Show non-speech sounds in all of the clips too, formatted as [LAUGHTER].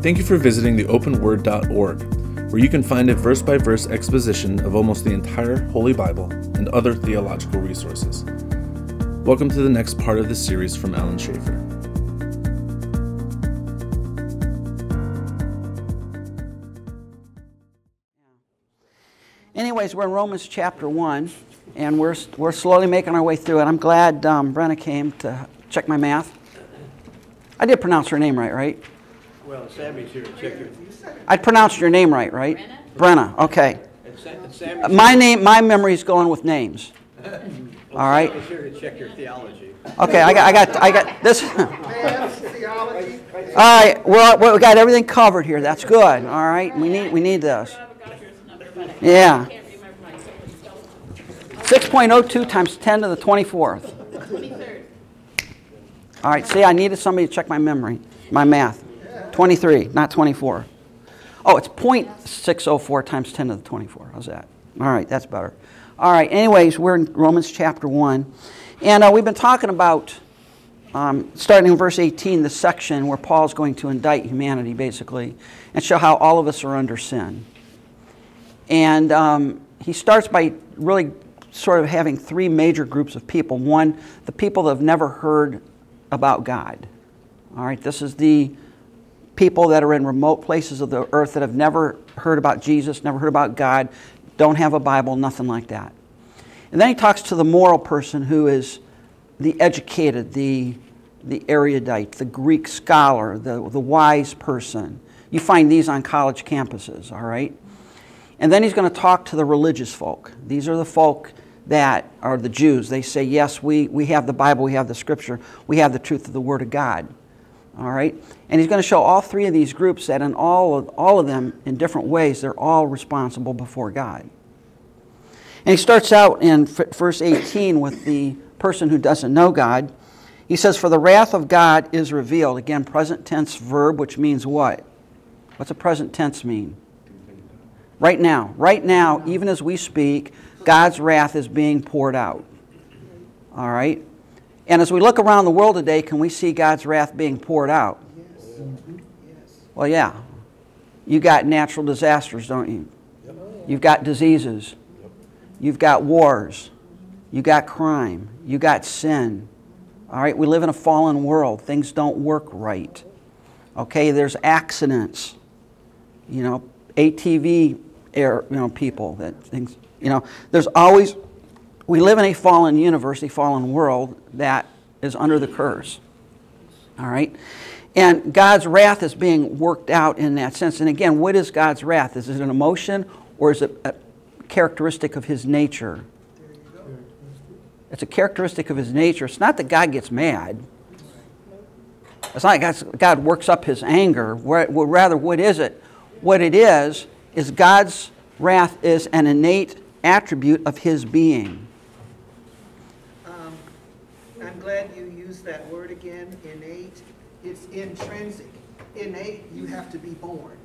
Thank you for visiting the openword.org, where you can find a verse by verse exposition of almost the entire Holy Bible and other theological resources. Welcome to the next part of this series from Alan Schaefer. Anyways, we're in Romans chapter 1, and we're, we're slowly making our way through it. I'm glad um, Brenna came to check my math. I did pronounce her name right, right? Well, Sammy's here check your, I pronounced your name right, right? Brenna. okay. and Sa- and Sammy's, My name, my memory's going with names. [LAUGHS] All right. Sammy's here to check your theology. Okay, I got, I got, I got this. [LAUGHS] theology. All right, well, we got everything covered here. That's good. All right, we need, we need this. Yeah. 6.02 times 10 to the 24th. All right, see, I needed somebody to check my memory, my math. 23, not 24. Oh, it's 0.604 times 10 to the 24. How's that? All right, that's better. All right, anyways, we're in Romans chapter 1. And uh, we've been talking about, um, starting in verse 18, the section where Paul's going to indict humanity, basically, and show how all of us are under sin. And um, he starts by really sort of having three major groups of people. One, the people that have never heard about God. All right, this is the people that are in remote places of the earth that have never heard about Jesus, never heard about God, don't have a Bible, nothing like that. And then he talks to the moral person who is the educated, the, the erudite, the Greek scholar, the, the wise person. You find these on college campuses, all right? And then he's going to talk to the religious folk. These are the folk that are the Jews. They say, yes, we, we have the Bible, we have the Scripture, we have the truth of the Word of God. All right? And he's going to show all three of these groups that in all of, all of them, in different ways, they're all responsible before God. And he starts out in verse 18 with the person who doesn't know God. He says, For the wrath of God is revealed. Again, present tense verb, which means what? What's a present tense mean? Right now. Right now, even as we speak, God's wrath is being poured out. All right? And as we look around the world today, can we see God's wrath being poured out? Well, yeah. You got natural disasters, don't you? You've got diseases. You've got wars. You got crime. You got sin. All right, we live in a fallen world. Things don't work right. Okay, there's accidents. You know, ATV air, you know, people that things, you know, there's always we live in a fallen universe, a fallen world that is under the curse. All right? And God's wrath is being worked out in that sense. And again, what is God's wrath? Is it an emotion or is it a characteristic of his nature? It's a characteristic of his nature. It's not that God gets mad. It's not like God works up his anger. Rather, what is it? What it is, is God's wrath is an innate attribute of his being. I'm glad you used that word again, innate. It's intrinsic. Innate, you have to be born.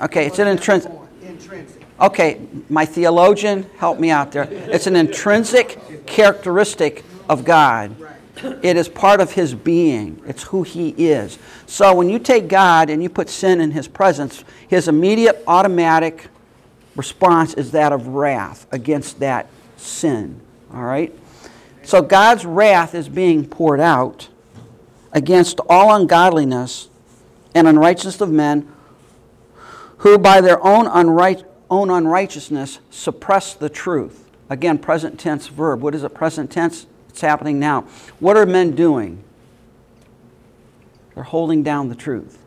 Okay, it's an intrinsic. Intrinsic. Okay, my theologian, help me out there. It's an intrinsic characteristic of God. Right. It is part of his being. It's who he is. So when you take God and you put sin in his presence, his immediate automatic response is that of wrath against that sin. All right? So God's wrath is being poured out against all ungodliness and unrighteousness of men who by their own, unright, own unrighteousness suppress the truth. Again, present tense verb. What is it? Present tense? It's happening now. What are men doing? They're holding down the truth.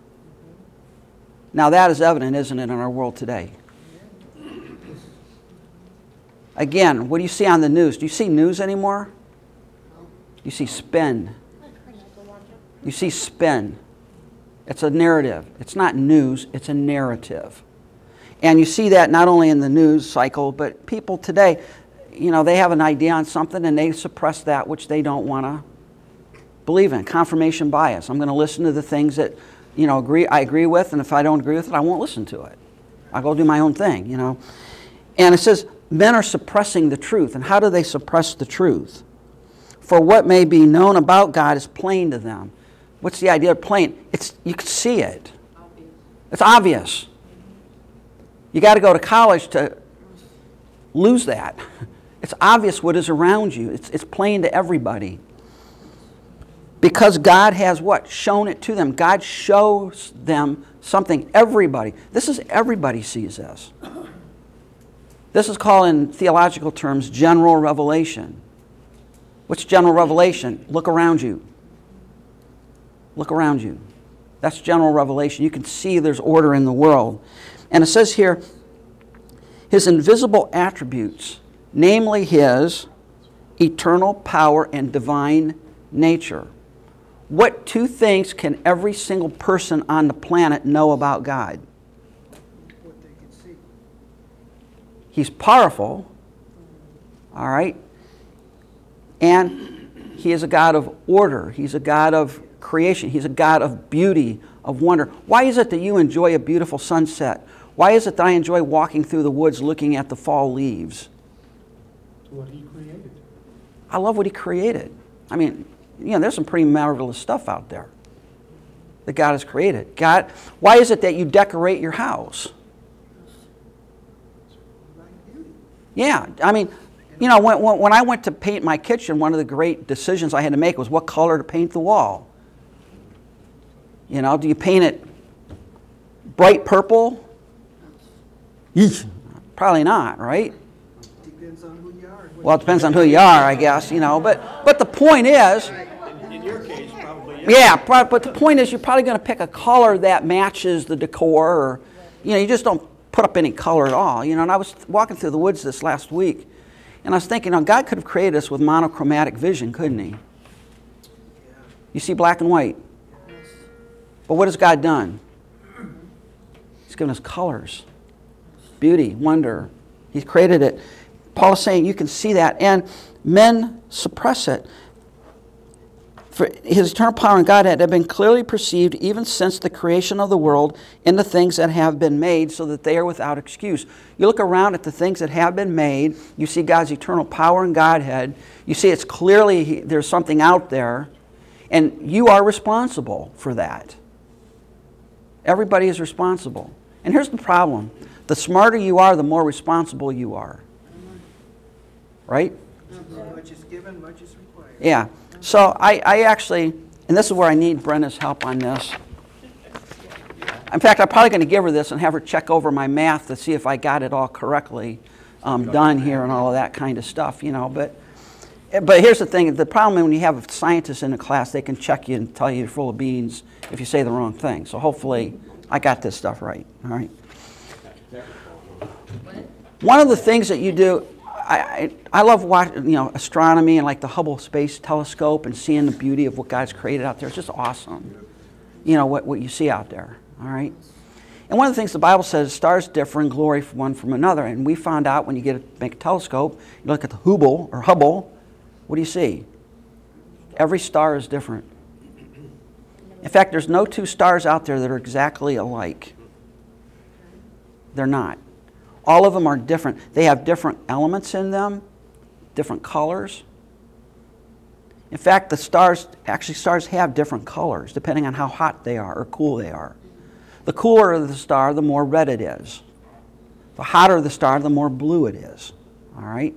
Now, that is evident, isn't it, in our world today? Again, what do you see on the news? Do you see news anymore? You see spin. You see spin. It's a narrative. It's not news, it's a narrative. And you see that not only in the news cycle, but people today, you know, they have an idea on something and they suppress that which they don't want to believe in. Confirmation bias. I'm going to listen to the things that, you know, agree I agree with, and if I don't agree with it, I won't listen to it. I'll go do my own thing, you know. And it says men are suppressing the truth. And how do they suppress the truth? For what may be known about God is plain to them. What's the idea of plain? It's you can see it. It's obvious. You got to go to college to lose that. [LAUGHS] It's obvious what is around you, it's, it's plain to everybody. Because God has what? Shown it to them. God shows them something. Everybody. This is everybody sees this. This is called in theological terms general revelation. What's general revelation? Look around you. Look around you. That's general revelation. You can see there's order in the world. And it says here, his invisible attributes, namely his eternal power and divine nature. What two things can every single person on the planet know about God? What they can see. He's powerful, all right? And he is a God of order. He's a God of creation. He's a God of beauty, of wonder. Why is it that you enjoy a beautiful sunset? Why is it that I enjoy walking through the woods looking at the fall leaves? What he created. I love what he created. I mean, you know, there's some pretty marvelous stuff out there that God has created. God, why is it that you decorate your house? Yeah, I mean, you know, when, when, when I went to paint my kitchen, one of the great decisions I had to make was what color to paint the wall. You know, do you paint it bright purple? Yeesh. Probably not, right? Depends on who you are. Well, it depends on who you are, I guess, you know. But, but the point is, In, in your case, probably. yeah, pro- but the point is, you're probably going to pick a color that matches the decor, or, you know, you just don't put up any color at all. You know, and I was walking through the woods this last week, and I was thinking, now, God could have created us with monochromatic vision, couldn't He? You see black and white. But what has God done? He's given us colors, beauty, wonder. He's created it. Paul is saying you can see that, and men suppress it. For his eternal power and Godhead have been clearly perceived even since the creation of the world in the things that have been made, so that they are without excuse. You look around at the things that have been made, you see God's eternal power and Godhead. You see it's clearly there's something out there, and you are responsible for that. Everybody is responsible. And here's the problem the smarter you are, the more responsible you are. Right? Much is given, much is required. Yeah. So I, I actually, and this is where I need Brenda's help on this. In fact, I'm probably going to give her this and have her check over my math to see if I got it all correctly um, done here and all of that kind of stuff, you know. But, but here's the thing the problem when you have scientists in a class, they can check you and tell you you're full of beans if you say the wrong thing. So hopefully I got this stuff right. All right. One of the things that you do, I, I, love watching, you know, astronomy and like the Hubble Space Telescope and seeing the beauty of what God's created out there. It's just awesome. You know, what, what you see out there, all right? And one of the things the Bible says, stars differ in glory from one from another. And we found out when you get a, make a telescope, you look at the Hubble or Hubble, what do you see? Every star is different. In fact, there's no two stars out there that are exactly alike. They're not. All of them are different. They have different elements in them, different colors. In fact, the stars, actually, stars have different colors depending on how hot they are or cool they are. The cooler the star, the more red it is. The hotter the star, the more blue it is. All right?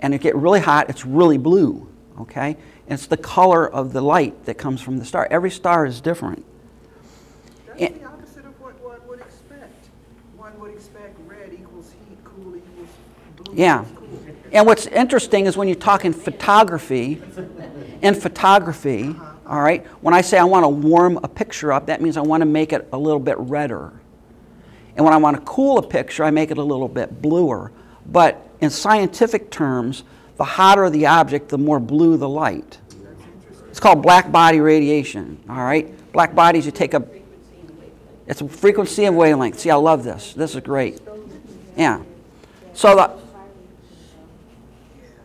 And if it get really hot, it's really blue. Okay? It's the color of the light that comes from the star. Every star is different the opposite of what one would expect. One would expect red equals heat, cool equals blue Yeah. And what's interesting is when you talk in photography, in photography, all right, when I say I want to warm a picture up, that means I want to make it a little bit redder. And when I want to cool a picture, I make it a little bit bluer. But in scientific terms, the hotter the object, the more blue the light. It's called black body radiation, all right? Black bodies, you take a, it's a frequency and wavelength. See, I love this. This is great. Yeah. So the,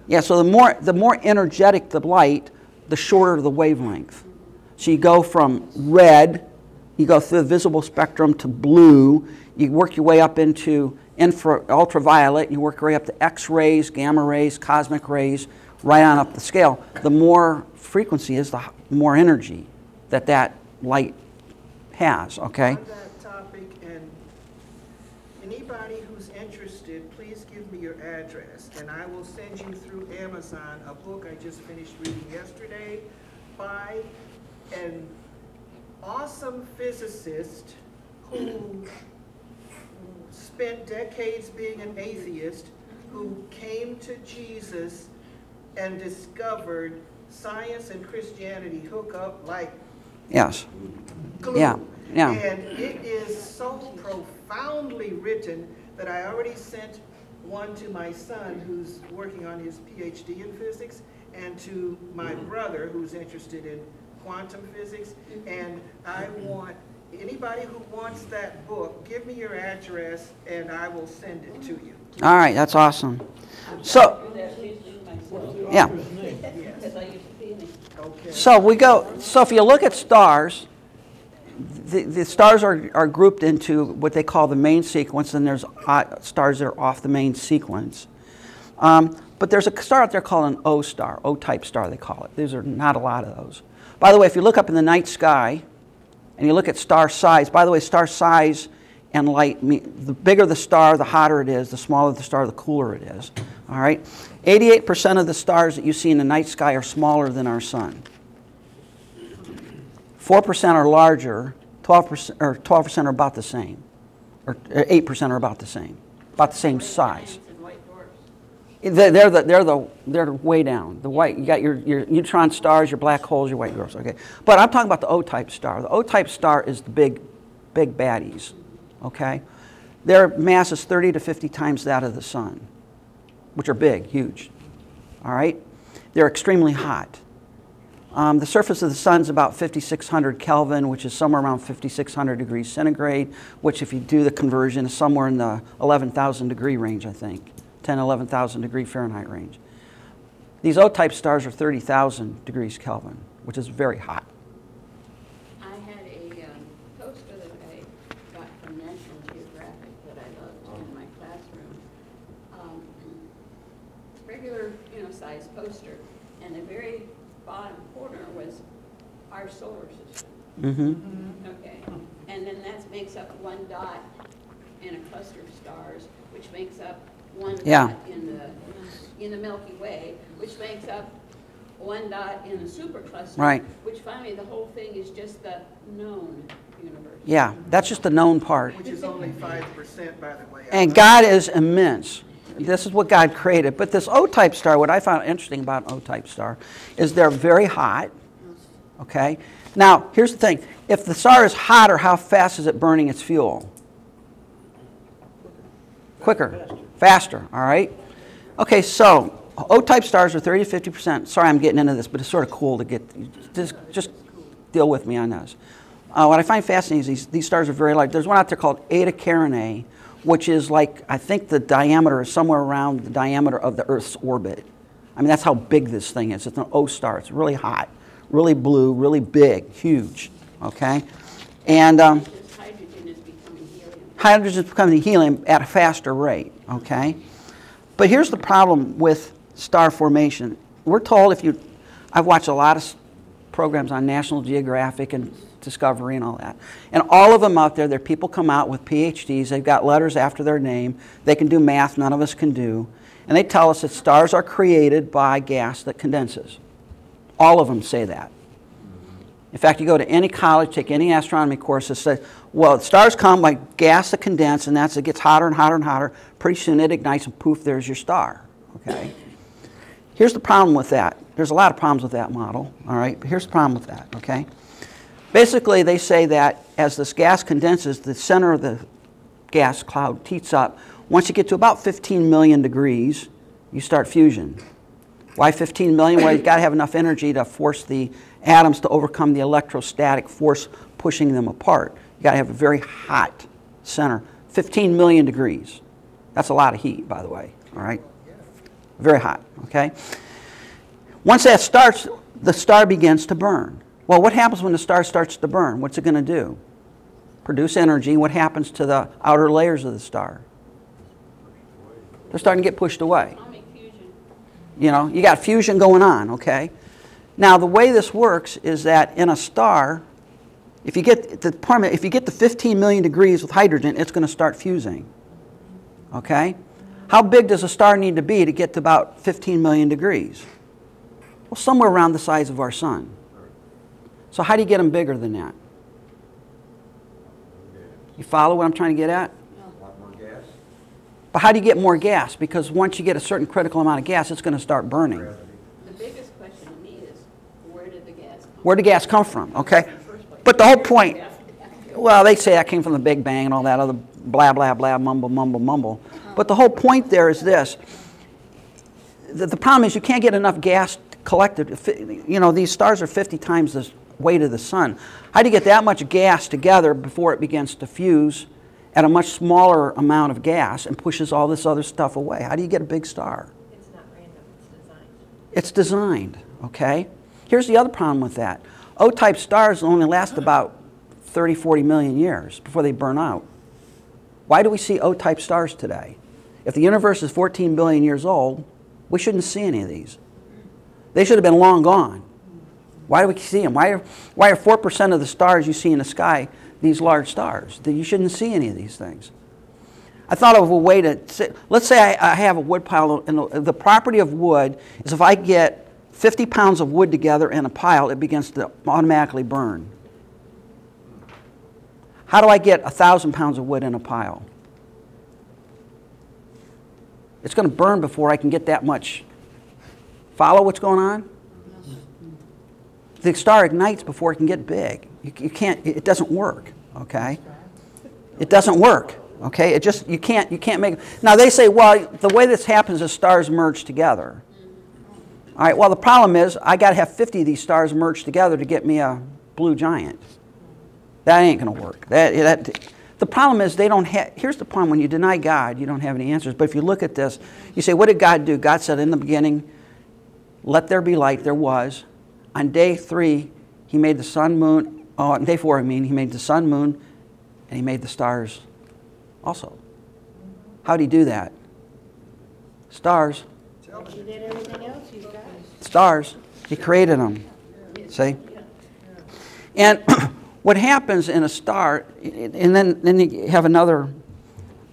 yeah, so the more, the more energetic the light, the shorter the wavelength. So you go from red, you go through the visible spectrum to blue, you work your way up into infra, ultraviolet, you work your way up to X rays, gamma rays, cosmic rays, right on up the scale. The more frequency is, the more energy that that light has, okay? On that topic, and I will send you Amazon a book I just finished reading yesterday by an awesome physicist who spent decades being an atheist, who came to Jesus and discovered science and Christianity hook up like Yes. glue. Yeah, yeah. And it is so profoundly written that I already sent one to my son who's working on his PhD in physics and to my mm-hmm. brother who's interested in quantum physics. Mm-hmm. And I want, anybody who wants that book, give me your address and I will send it to you. All right, that's awesome. So, yeah. Okay? So we go, so if you look at stars, the, the stars are, are grouped into what they call the main sequence, and there's uh, stars that are off the main sequence. Um, but there's a star out there called an O star, O type star, they call it. There's are not a lot of those. By the way, if you look up in the night sky and you look at star size, by the way, star size and light, me- the bigger the star, the hotter it is, the smaller the star, the cooler it is. All right? 88% of the stars that you see in the night sky are smaller than our sun. 4% are larger, 12% or 12% are about the same. Or uh, 8% are about the same. About the same size. They're, they're, the, they're, the, they're way down. The white, you got your, your neutron stars, your black holes, your white dwarfs. Okay, but I'm talking about the O-type star. The O-type star is the big, big baddies. Okay, their mass is 30 to 50 times that of the sun, which are big, huge. All right, they're extremely hot. Um, the surface of the sun is about 5,600 Kelvin, which is somewhere around 5,600 degrees centigrade, which, if you do the conversion, is somewhere in the 11,000 degree range, I think, 10, 11,000 degree Fahrenheit range. These O-type stars are 30,000 degrees Kelvin, which is very hot. I had a um, poster that I got from National Geographic that I loved in my classroom. Um, Regular, you know, size poster, and a very bottom corner was our solar system. Mm-hmm. Okay, and then that makes up one dot in a cluster of stars, which makes up one Yeah. dot in the, in the Milky Way, which makes up one dot in a supercluster. Right. Which finally, the whole thing is just the known universe. Yeah, that's just the known part. Which is only five percent, by the way. And God is immense. This is what God created. But this O type star, what I found interesting about O type star is they're very hot. Okay? Now, here's the thing if the star is hotter, how fast is it burning its fuel? Quicker, faster, all right? Okay, so O type stars are 30 to 50%. Sorry, I'm getting into this, but it's sort of cool to get, just, just deal with me on this. Uh, what I find fascinating is these, these stars are very large. There's one out there called Eta Carinae, which is like, I think the diameter is somewhere around the diameter of the Earth's orbit. I mean, that's how big this thing is. It's an O star. It's really hot, really blue, really big, huge, okay? And um, hydrogen is becoming helium. hydrogen is becoming helium at a faster rate, okay? But here's the problem with star formation. We're told if you, I've watched a lot of programs on National Geographic and Discovery and all that. And all of them out there, are people come out with PhDs, they've got letters after their name, they can do math none of us can do. And they tell us that stars are created by gas that condenses. All of them say that. In fact, you go to any college, take any astronomy course, it says, well, stars come by gas that condense, and that's it gets hotter and hotter and hotter. Pretty soon it ignites, and poof, there's your star. Okay. Here's the problem with that. There's a lot of problems with that model. All right. But here's the problem with that. Okay. Basically, they say that as this gas condenses, the center of the gas cloud heats up. Once you get to about 15 million degrees, you start fusion. Why 15 million? Well, you've got to have enough energy to force the atoms to overcome the electrostatic force pushing them apart. You've got to have a very hot center. 15 million degrees. That's a lot of heat, by the way. All right? Very hot, okay? Once that starts, the star begins to burn. Well, what happens when the star starts to burn? What's it going to do? Produce energy. What happens to the outer layers of the star? They're starting to get pushed away. You know, you got fusion going on, okay? Now, the way this works is that in a star, if you get the if you get to 15 million degrees with hydrogen, it's going to start fusing. Okay? How big does a star need to be to get to about 15 million degrees? Well, somewhere around the size of our sun. So, how do you get them bigger than that? You follow what I'm trying to get at? But how do you get more gas? Because once you get a certain critical amount of gas, it's going to start burning. The biggest question to me is, where did the gas come Where did gas come from? Okay? But the whole point, well, they say that came from the Big Bang and all that other blah, blah, blah, mumble, mumble, mumble. Uh-huh. But the whole point there is this the, the problem is you can't get enough gas collected. You know, these stars are 50 times the weight of the sun. How do you get that much gas together before it begins to fuse at a much smaller amount of gas and pushes all this other stuff away? How do you get a big star? It's not random, it's designed. It's designed, okay? Here's the other problem with that. O-type stars only last about 30, 40 million years before they burn out. Why do we see O-type stars today? If the universe is 14 billion years old, we shouldn't see any of these. They should have been long gone. Why do we see them? Why are, why are 4% of the stars you see in the sky these large stars? That You shouldn't see any of these things. I thought of a way to say, let's say I, I have a wood pile, and the, the property of wood is if I get 50 pounds of wood together in a pile, it begins to automatically burn. How do I get 1,000 pounds of wood in a pile? It's going to burn before I can get that much. Follow what's going on? The star ignites before it can get big. You, you can't, it doesn't work, okay? It doesn't work. Okay, it just you can't you can't make. Now they say, well, the way this happens is stars merge together. All right. Well, the problem is I got to have 50 of these stars merged together to get me a blue giant. That ain't going to work. That, that the problem is they don't have. Here's the problem: when you deny God, you don't have any answers. But if you look at this, you say, what did God do? God said in the beginning, "Let there be light." There was. On day three, He made the sun, moon. Oh, on day four, I mean, He made the sun, moon, and He made the stars also. How did he do that? Stars. He. Stars. He created them. See? And [CLEARS THROAT] what happens in a star, and then, then you have another,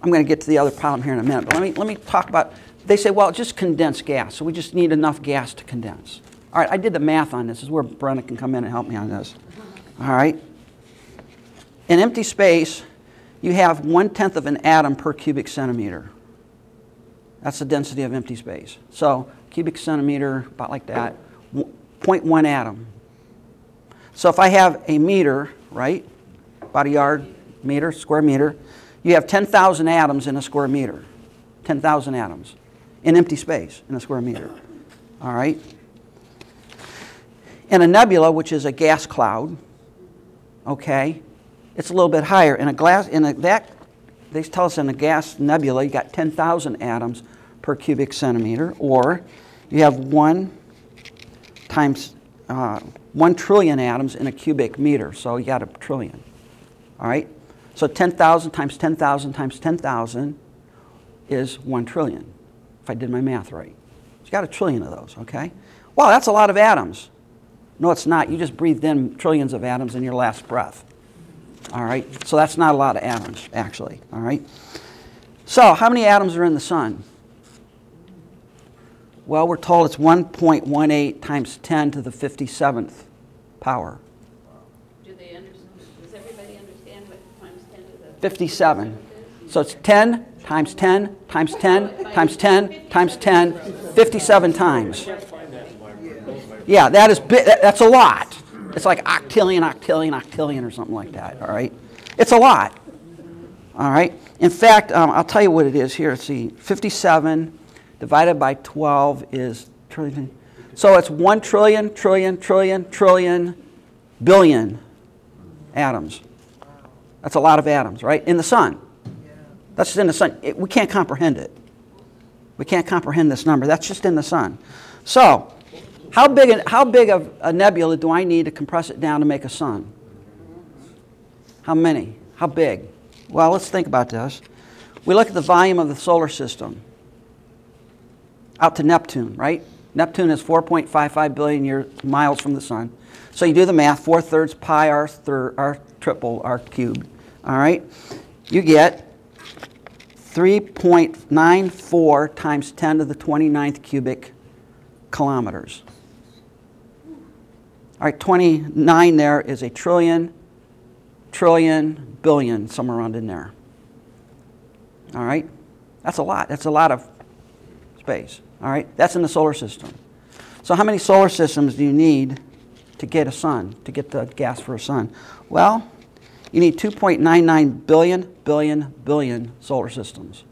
I'm going to get to the other problem here in a minute, but let me, let me talk about, they say, well, just condense gas. So we just need enough gas to condense. All right, I did the math on this. This is where Brenna can come in and help me on this. All right? In empty space, you have one tenth of an atom per cubic centimeter. That's the density of empty space. So, cubic centimeter, about like that, 0.1 atom. So, if I have a meter, right, about a yard, meter, square meter, you have 10,000 atoms in a square meter. 10,000 atoms in empty space in a square meter. All right? In a nebula, which is a gas cloud, okay, it's a little bit higher. In a glass, in a, that, they tell us in a gas nebula, you got 10,000 atoms per cubic centimeter, or you have one times uh, one trillion atoms in a cubic meter, so you got a trillion. All right? So 10,000 times 10,000 times 10,000 is one trillion, if I did my math right. So you got a trillion of those, okay? Wow, that's a lot of atoms. No, it's not. You just breathed in trillions of atoms in your last breath. All right? So that's not a lot of atoms, actually. All right? So, how many atoms are in the sun? Well, we're told it's 1.18 times 10 to the 57th power. Do they understand, does everybody understand what times ten to the? 57. So it's 10 times 10 times 10 [LAUGHS] times 10 times 10, 57 times. Yeah, that is bi- that's a lot. It's like octillion, octillion, octillion, or something like that. All right, it's a lot. All right. In fact, um, I'll tell you what it is here. See, 57 divided by 12 is trillion. So it's one trillion, trillion, trillion, trillion, billion atoms. That's a lot of atoms, right? In the sun. That's just in the sun. It- we can't comprehend it. We can't comprehend this number. That's just in the sun. So, how big, a- how big of a nebula do I need to compress it down to make a sun? How many? How big? Well, let's think about this. We look at the volume of the solar system out to Neptune, right? Neptune is 4.55 billion miles from the sun. So you do the math, 4 thirds pi r, thir, r triple r cubed. All right? You get 3.94 times 10 to the 29th cubic kilometers. All right, 29 there is a trillion, trillion, billion, somewhere around in there. All right? That's a lot. That's a lot of space. All right? That's in the solar system. So, how many solar systems do you need to get a sun, to get the gas for a sun? Well, you need 2.99 billion, billion, billion solar systems.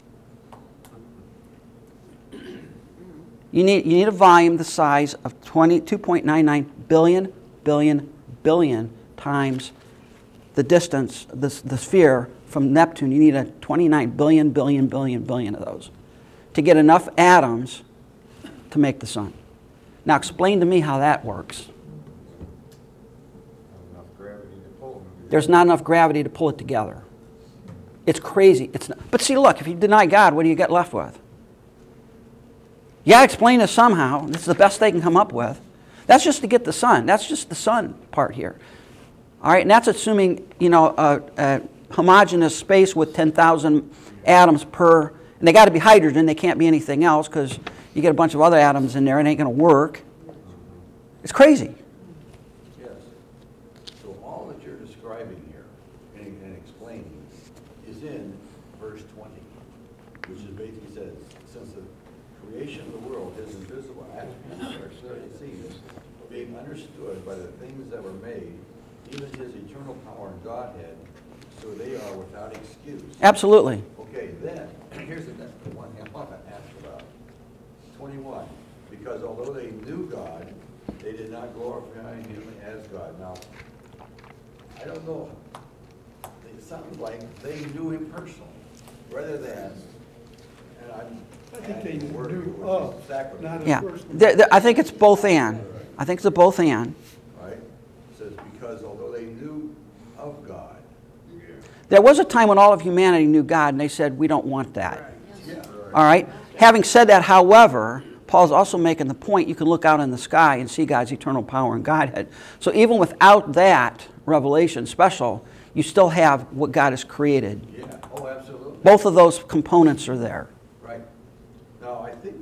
You need, you need a volume the size of 20, 2.99 billion, billion, billion times the distance, the, the sphere from Neptune. You need a 29 billion, billion, billion, billion of those to get enough atoms to make the sun. Now, explain to me how that works. There's not enough gravity to pull it together. It's crazy. It's not, but see, look, if you deny God, what do you get left with? You got to explain this somehow. This is the best they can come up with. That's just to get the sun. That's just the sun part here. All right, and that's assuming you know a, a homogeneous space with 10,000 atoms per. And they got to be hydrogen. They can't be anything else because you get a bunch of other atoms in there. It ain't going to work. It's crazy. Yes. So all that you're describing here and, and explaining is in verse twenty, which is basically says, since the creation of the world, his invisible attributes are clearly seen, being understood by the things that were made, even his eternal power and Godhead, so they are without excuse. Absolutely. Okay, then, here's the next one I want to ask about. Twenty-one, because although they knew God, they did not glorify him as God. Now, I don't know, it sounds like they knew him personally, rather than, and I'm. I think they adding the word knew here, which of, is sacrament, not Yeah. There- there- I think it's both and. I think it's a both and. Right? It says, because although they knew of God, There was a time when all of humanity knew God, and they said, We don't want that. All right? Having said that, however, Paul's also making the point you can look out in the sky and see God's eternal power and Godhead. So even without that revelation special, you still have what God has created. yeah, oh, absolutely. Both of those components are there. Right. Now, I think,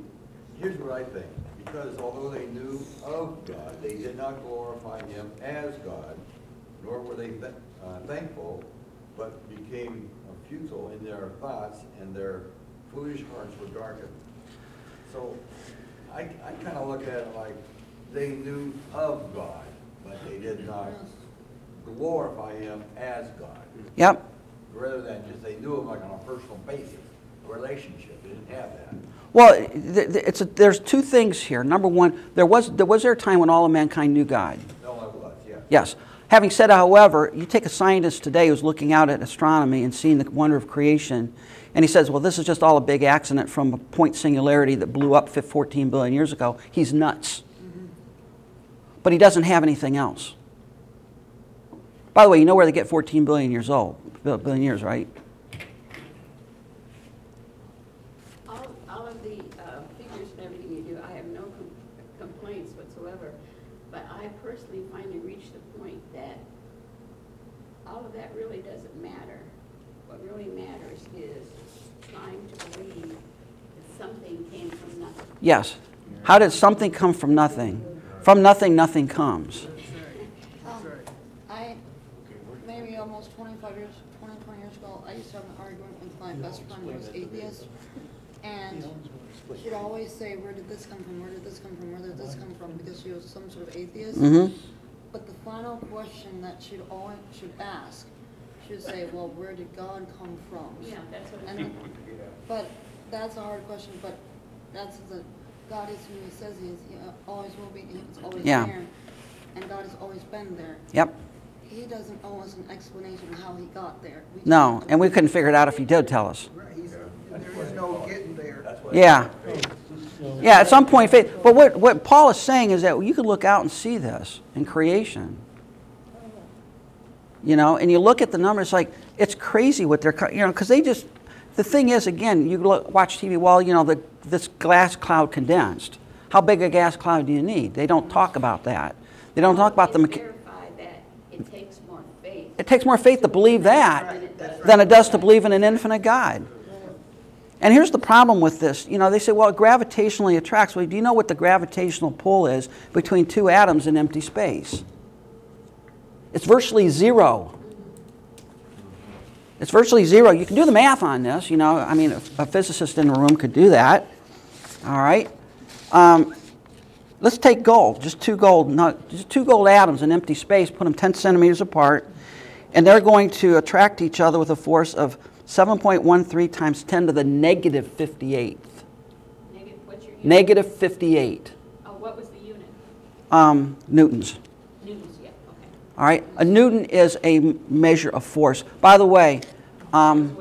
here's what I think, because although they knew of God, they did not glorify him as God, nor were they th- uh, thankful, but became futile in their thoughts, and their foolish hearts were darkened. So, I, I kind of look at it like, they knew of God, but they did not glorify him as God Yep. rather than just they knew him like on a personal basis, a relationship. They didn't have that. Well, it's a, there's two things here. Number one, there was, there was there a time when all of mankind knew God? No, it was, yeah. Yes. Having said, however, you take a scientist today who's looking out at astronomy and seeing the wonder of creation, and he says, well, this is just all a big accident from a point singularity that blew up 14 billion years ago. He's nuts. But he doesn't have anything else. By the way, you know where they get 14 billion years old, billion years, right? All, all of the uh, figures and everything you do, I have no com- complaints whatsoever. But I personally finally reached the point that all of that really doesn't matter. What really matters is trying to believe that something came from nothing. Yes. How did something come from nothing? From nothing, nothing comes. Um, I, maybe almost twenty-five years, 20, 20 years ago, I used to have an argument with my best friend who was atheist. And she'd always say, where did this come from, where did this come from, where did this come from, because she was some sort of atheist. Mhm. But the final question that she'd always, should ask, she would say, well, where did God come from? Yeah, that's what And, but that's a hard question, but that's the, God is who he says he is, he uh, always will be, he's always Yeah. there. And God has always been there. Yep. He doesn't owe us an explanation of how he got there. We just No, have to and we couldn't figure it out if he did tell us. Right, he's- There is no getting there. Yeah. Yeah, at some point, faith. But what, what Paul is saying is that you could look out and see this in creation. You know, and you look at the numbers, like, it's crazy what they're, co- you know, because they just, the thing is, again, you look, watch TV, well, you know, the, this glass cloud condensed. How big a gas cloud do you need? They don't talk about that. They don't talk about the, It's mecha- it takes more faith it takes more faith to believe that than it does to believe in an infinite God. And here's the problem with this. You know, they say, well, it gravitationally attracts. Well, do you know what the gravitational pull is between two atoms in empty space? It's virtually zero. It's virtually zero. You can do the math on this. You know, I mean, a physicist in the room could do that. All right. Um, let's take gold, just two gold, not, just two gold atoms in empty space, put them 10 centimeters apart, and they're going to attract each other with a force of 7.13 times 10 to the negative 58th. Negative, what's your unit? Negative 58 Oh, what was the unit? um, newtons. Newtons, yeah, okay. All right. A newton is a measure of force. By the way, um,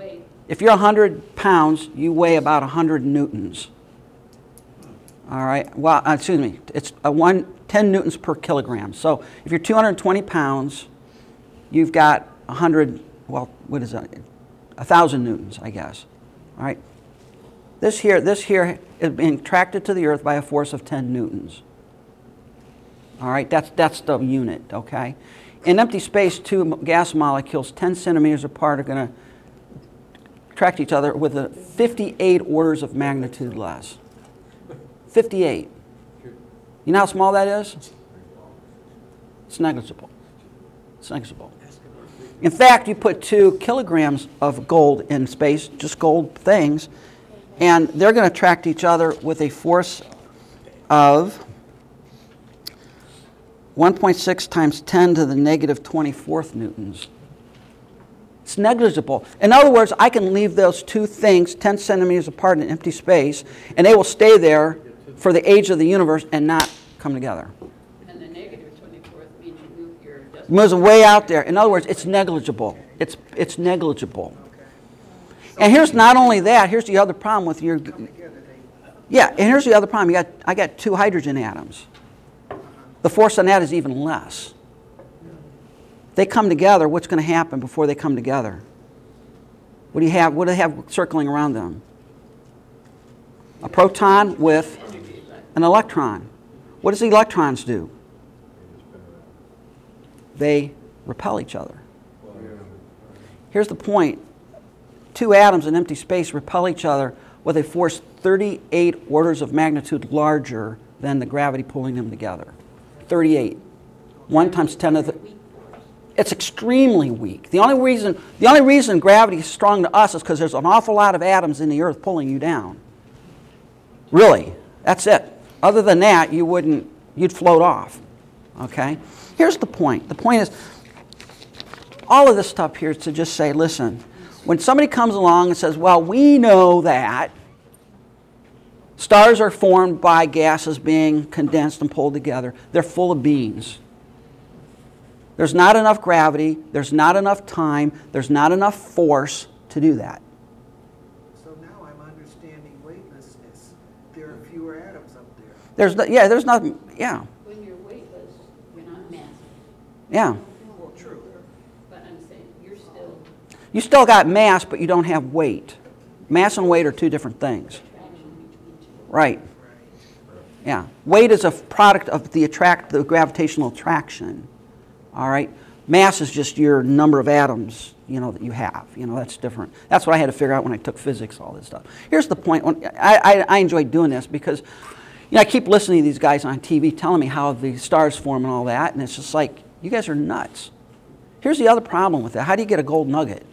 if you're 100 pounds, you weigh about 100 newtons. All right. Well, uh, excuse me. It's a one, 10 newtons per kilogram. So if you're 220 pounds, you've got 100. Well, what is that? A thousand newtons, I guess. All right. This here, this here is being attracted to the Earth by a force of 10 newtons. All right, that's, that's the unit, okay? In empty space, two gas molecules 10 centimeters apart are going to attract each other with a 58 orders of magnitude less. 58. You know how small that is? It's negligible. It's negligible. In fact, you put two kilograms of gold in space, just gold things, and they're going to attract each other with a force of 1.6 times 10 to the negative 24th newtons. It's negligible. In other words, I can leave those two things 10 centimeters apart in empty space, and they will stay there for the age of the universe and not come together. and the negative twenty-fourth means you move your decimal. Moves way out there. In other words, it's negligible. It's, it's negligible. And here's not only that, here's the other problem with your. Together, Yeah, and here's the other problem. You got, I got two hydrogen atoms. The force on that is even less. They come together, what's going to happen before they come together? What do you have? What do they have circling around them? A proton with an electron. What does electrons do? They repel each other. Here's the point. Two atoms in empty space repel each other with a force 38 orders of magnitude larger than the gravity pulling them together. 38. 1 times 10 to the it's extremely weak. The only reason the only reason gravity is strong to us is because there's an awful lot of atoms in the earth pulling you down. Really. That's it. Other than that, you wouldn't you'd float off. Okay? Here's the point. The point is all of this stuff here is to just say, listen, when somebody comes along and says, well, we know that stars are formed by gases being condensed and pulled together, they're full of beans. There's not enough gravity, there's not enough time, there's not enough force to do that. so now I'm understanding weightlessness. There are fewer atoms up there. There's no, yeah, there's not, yeah, When you're weightless, you're not massive, yeah. Well, true. but I'm saying, you're still You still got mass, but you don't have weight. Mass and weight are two different things. Right. Yeah. Weight is a product of the attract the gravitational attraction. All right. Mass is just your number of atoms, you know, that you have. You know, that's different. That's what I had to figure out when I took physics, all this stuff. Here's the point. When, I, I, I enjoy doing this because, you know, I keep listening to these guys on TV telling me how the stars form and all that, and it's just like, you guys are nuts. Here's the other problem with that. How do you get a gold nugget?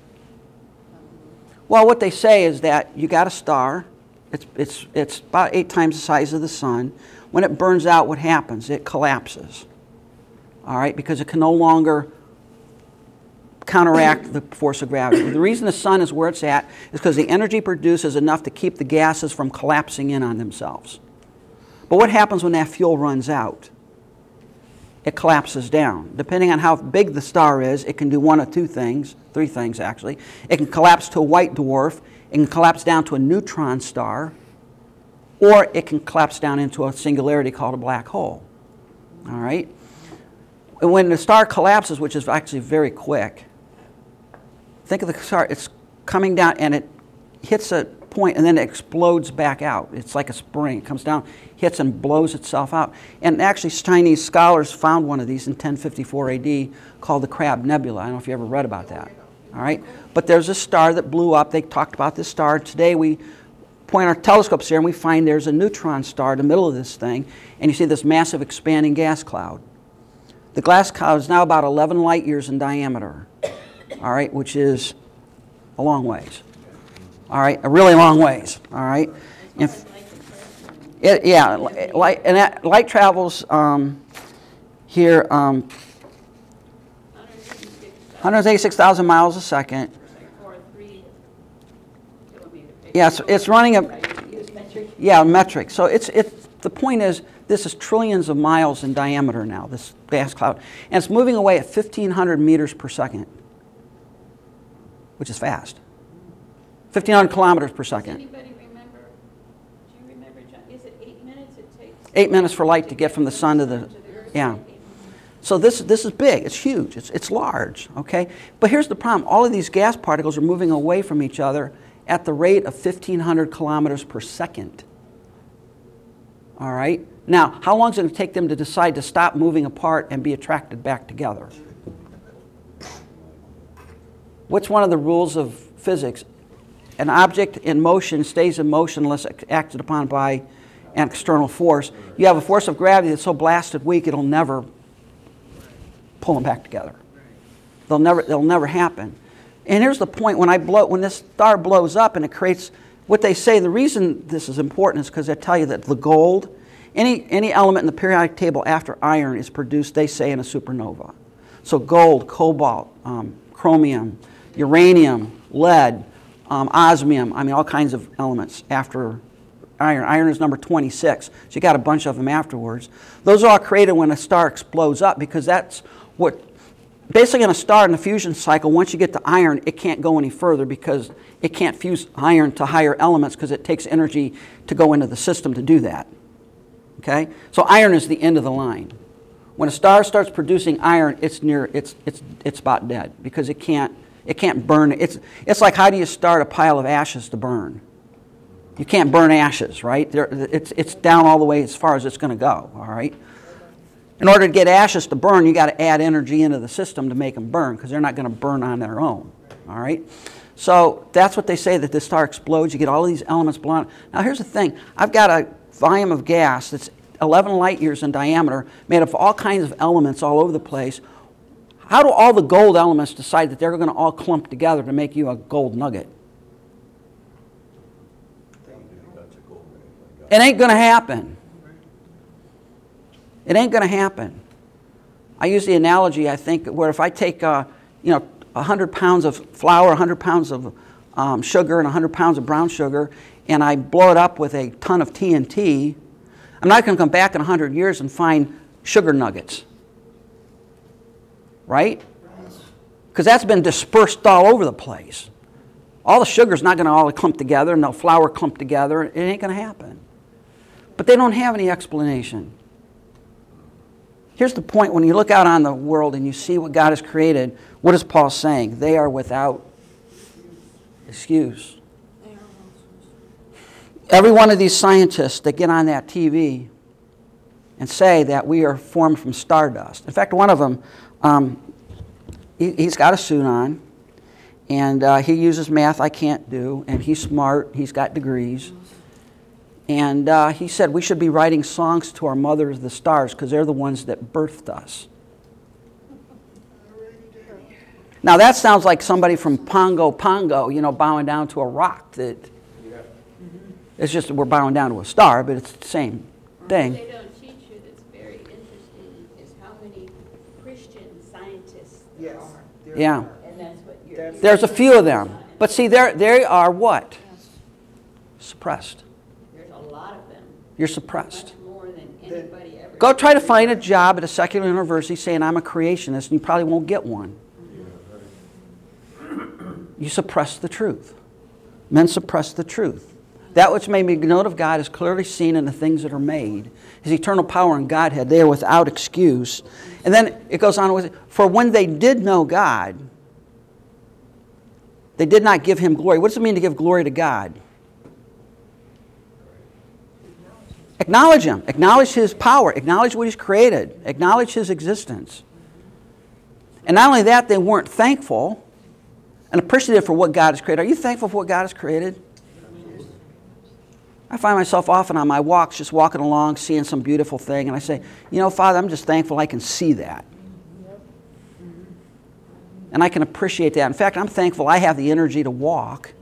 Well, what they say is that you got a star. It's, it's, it's about eight times the size of the sun. When it burns out, what happens? It collapses. All right, because it can no longer counteract the force of gravity. The reason the sun is where it's at is because the energy produced is enough to keep the gases from collapsing in on themselves. But what happens when that fuel runs out? It collapses down. Depending on how big the star is, it can do one of two things, three things actually. It can collapse to a white dwarf, it can collapse down to a neutron star, or it can collapse down into a singularity called a black hole. All right? And when the star collapses, which is actually very quick, think of the star, it's coming down and it hits a point and then it explodes back out. It's like a spring. It comes down, hits and blows itself out. And actually, Chinese scholars found one of these in 1054 AD called the Crab Nebula. I don't know if you ever read about that. All right? But there's a star that blew up. They talked about this star. Today, we, point our telescopes here and we find there's a neutron star in the middle of this thing, and you see this massive expanding gas cloud. The gas cloud is now about 11 light years in diameter, all right, which is a long ways. All right, a really long ways. All right. If, it, yeah, light, and that, light travels um, here um, 186,000 miles a second. Yeah, it's, it's running a, yeah, metric. So it's, it, the point is, this is trillions of miles in diameter now, this gas cloud. And it's moving away at 1,500 meters per second, which is fast. 1,500 kilometers per Does second. anybody remember, do you remember, John, is it eight minutes it takes? Eight minutes for light to get from the sun to the, earth? yeah. So this, this is big, it's huge, it's, it's large, okay? But here's the problem all of these gas particles are moving away from each other at the rate of 1,500 kilometers per second. All right? Now, how long is it going to take them to decide to stop moving apart and be attracted back together? What's one of the rules of physics? An object in motion stays in motion unless acted upon by an external force. You have a force of gravity that's so blasted weak it'll never pull them back together. They'll never, they'll never happen. And here's the point: when I blow, when this star blows up and it creates what they say, the reason this is important is because they tell you that the gold, any any element in the periodic table after iron is produced, they say, in a supernova. So gold, cobalt, um, chromium, uranium, lead, um, osmium. I mean, all kinds of elements after iron. Iron is number 26. So you got a bunch of them afterwards. Those are all created when a star explodes up because that's what basically in a star in the fusion cycle, once you get to iron, it can't go any further because it can't fuse iron to higher elements because it takes energy to go into the system to do that. Okay? So iron is the end of the line. When a star starts producing iron, it's near it's it's it's about dead because it can't it can't burn. It's it's like how do you start a pile of ashes to burn? You can't burn ashes, right? There, it's it's down all the way as far as it's going to go. All right. In order to get ashes to burn, you got to add energy into the system to make them burn because they're not going to burn on their own. All right? So that's what they say that the star explodes. You get all these elements blown. Now, here's the thing I've got a volume of gas that's 11 light years in diameter, made up of all kinds of elements all over the place. How do all the gold elements decide that they're going to all clump together to make you a gold nugget? It ain't going to happen. It ain't going to happen. I use the analogy, I think, where if I take, uh, you know, 100 pounds of flour, 100 pounds of um, sugar, and 100 pounds of brown sugar, and I blow it up with a ton of TNT, I'm not going to come back in 100 years and find sugar nuggets. Right? Because that's been dispersed all over the place. All the sugar's not going to all clump together, and the flour clump together. It ain't going to happen. But they don't have any explanation. Here's the point when you look out on the world and you see what God has created, what is Paul saying? They are without excuse. Every one of these scientists that get on that TV and say that we are formed from stardust. In fact, one of them, um, he, has got a suit on, and uh, he uses math I can't do, and he's smart, he's got degrees. And uh, he said we should be writing songs to our mothers, the stars, because they're the ones that birthed us. Now that sounds like somebody from Pongo Pongo, you know, bowing down to a rock. That it's just that we're bowing down to a star, but it's the same thing. What they don't teach you that's very interesting is how many Christian scientists there Yes. are. there Yeah. are. And that's what you're. There's a few of them, but see, they're, they are what? Suppressed. There's a lot of them, You're suppressed. much more than anybody ever. Go try to find a job at a secular university saying I'm a creationist, and you probably won't get one. You suppress the truth. Men suppress the truth. That which may be known of God is clearly seen in the things that are made. His eternal power and Godhead, they are without excuse. And then it goes on with, for when they did know God, they did not give him glory. What does it mean to give glory to God? Acknowledge him. Acknowledge his power. Acknowledge what he's created. Acknowledge his existence. And not only that, they weren't thankful and appreciative for what God has created. Are you thankful for what God has created? I find myself often on my walks just walking along, seeing some beautiful thing, and I say, You know, Father, I'm just thankful I can see that. And I can appreciate that. In fact, I'm thankful I have the energy to walk.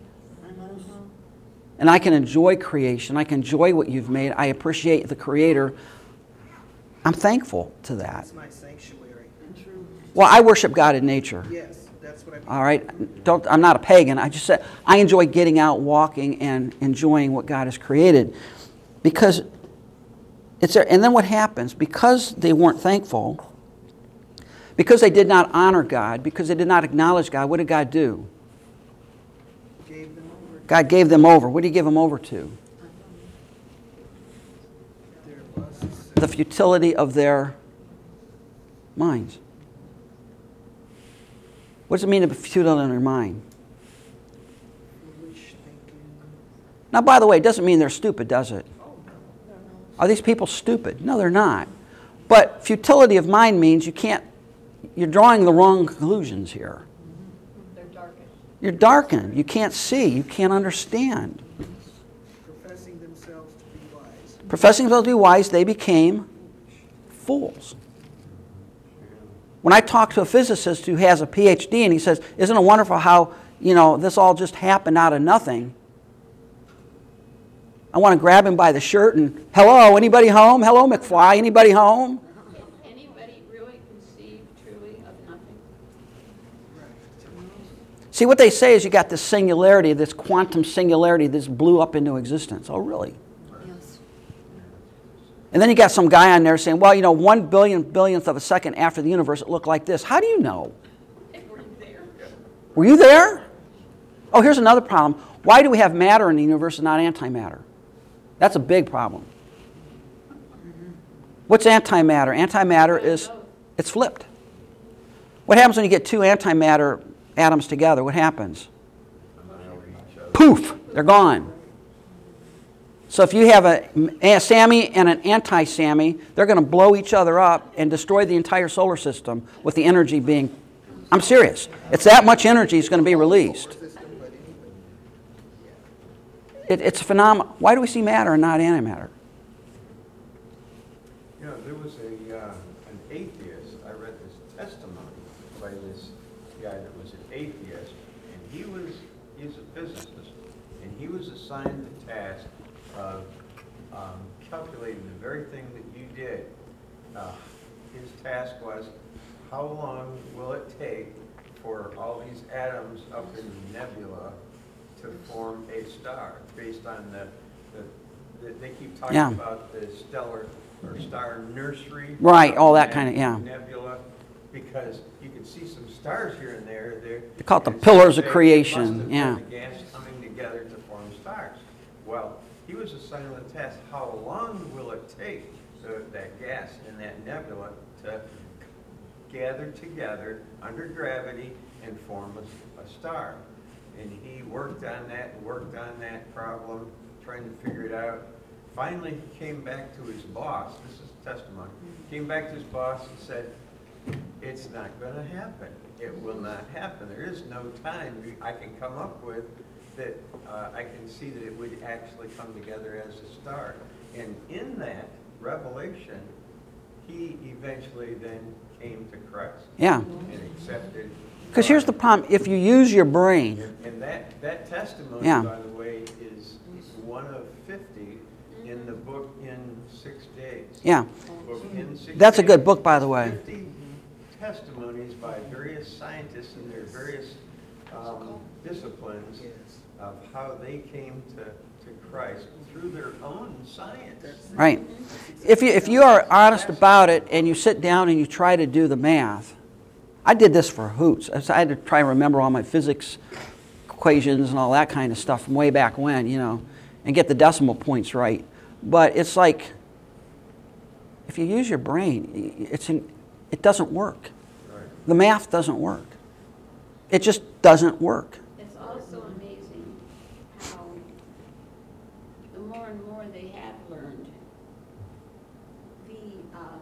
And I can enjoy creation. I can enjoy what you've made. I appreciate the Creator. I'm thankful to that. That's my sanctuary. Well, I worship God in nature. Yes, that's what I mean. All right, don't. I'm not a pagan. I just said I enjoy getting out, walking, and enjoying what God has created, because it's there. And then what happens? Because they weren't thankful, because they did not honor God, because they did not acknowledge God. What did God do? Gave them over God gave them over. What did He give them over to? The futility of their minds. What does it mean to be futile in their mind? and foolish thinking. Now, by the way, it doesn't mean they're stupid, does it? Are these people stupid? No, they're not. But futility of mind means you can't, you're drawing the wrong conclusions here. They're darkened. You're darkened. You can't see. You can't understand. Professing themselves to be wise. Professing themselves to be wise, they became fools. When I talk to a physicist who has a PhD and he says, Isn't it wonderful how, you know, this all just happened out of nothing? I want to grab him by the shirt and, hello, anybody home? Hello, McFly, anybody home? Can anybody really conceive truly of nothing? See, what they say is you got this singularity, this quantum singularity, this blew up into existence. Oh, really? And then you got some guy on there saying, well, you know, one billion billionth of a second after the universe, it looked like this. How do you know? Weren't [LAUGHS] there. Were you there? Oh, here's another problem. Why do we have matter in the universe and not antimatter? That's a big problem. What's antimatter? Antimatter is it's flipped. What happens when you get two antimatter atoms together? What happens? Poof, they're gone. So if you have a, Sammy and an anti-Sammy, they're going to blow each other up and destroy the entire solar system with the energy being I'm serious. It's that much energy is going to be released. It, it's a phenomenon. Why do we see matter and not antimatter? You know, there was a, uh, an atheist, I read this testimony by this guy that was an atheist, and he was, he's a physicist, and he was assigned the task of um, calculating the very thing that you did. Uh, His task was, how long will it take for all these atoms up in the nebula to form a star, based on the, the, the- they keep talking Yeah. about the stellar or star nursery. Right, all that kinda- yeah. Nebula, because you can see some stars here and there, there. They call it the pillars of creation, must have been yeah. The gas coming together to form stars. He was assigned the task, how long will it take the, that gas in that nebula to gather together under gravity and form a, a star? And he worked on that, worked on that problem, trying to figure it out. Finally, he came back to his boss, this is testimony, came back to his boss and said, it's not gonna happen. It will not happen. There is no time I can come up with that, uh, I can see that it would actually come together as a star. And in that revelation, he eventually then came to Christ Yeah. and accepted. Because here's the problem if you use your brain, And- And that, that testimony, Yeah. by the way, is one of fifty in the book in six days. yeah, in six That's a good book, by the way. Fifty testimonies by various scientists in their various um, disciplines of how they came to, to Christ through their own science. right. If you, if you are honest about it and you sit down and you try to do the math, I did this for hoots. I had to try and remember all my physics equations and all that kind of stuff from way back when, you know, and get the decimal points right. But it's like, if you use your brain, it's in, it doesn't work. Right. The math doesn't work. It just doesn't work. It's also amazing how the more and more they have learned, the, um,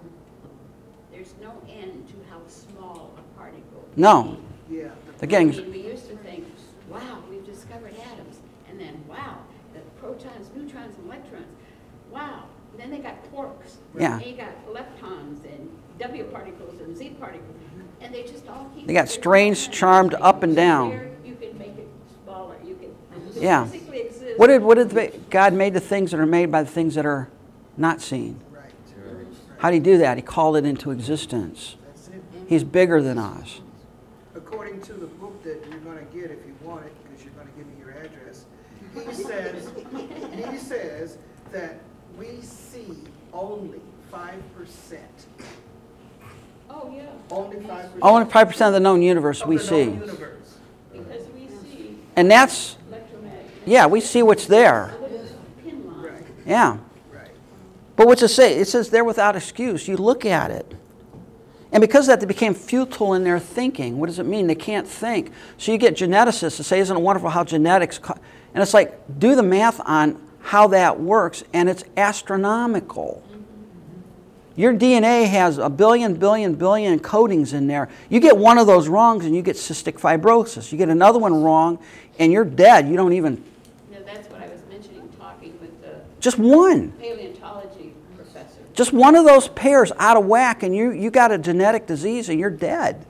there's no end to how small a particle can No. Yeah. the- Again, I mean, we used to think, wow, we've discovered atoms, and then, wow, the protons, neutrons, and electrons. Wow. And then they got quarks. Yeah. And you got leptons and W particles and Z particles, and they just all keep. They got strange, all charmed up and down. There, You can make it smaller, you can, Yeah. What did, what did the, God made the things that are made by the things that are not seen? Right. How did he do that? He called it into existence. He's bigger than us. According to the book that you're gonna get if you want it, because you're gonna give me your address, he says, he says that we see only five percent. Oh, yeah. Only five percent. Only 5% of the known universe we Of the see. known universe. Because we see And that's, electromagnetic. yeah, we see what's there. What is pin line? Right, Yeah. right. But what's it say? It says they're without excuse. You look at it. And because of that, they became futile in their thinking. What does it mean? They can't think. So you get geneticists to say, Isn't it wonderful how genetics. Co-? And it's like, do the math on how that works, and it's astronomical. Your DNA has a billion, billion, billion codings in there. You get one of those wrongs, and you get cystic fibrosis. You get another one wrong, and you're dead. You don't even. No, that's what I was mentioning, talking with the Just one. paleontology professor. Just one of those pairs out of whack, and you, you got a genetic disease and you're dead.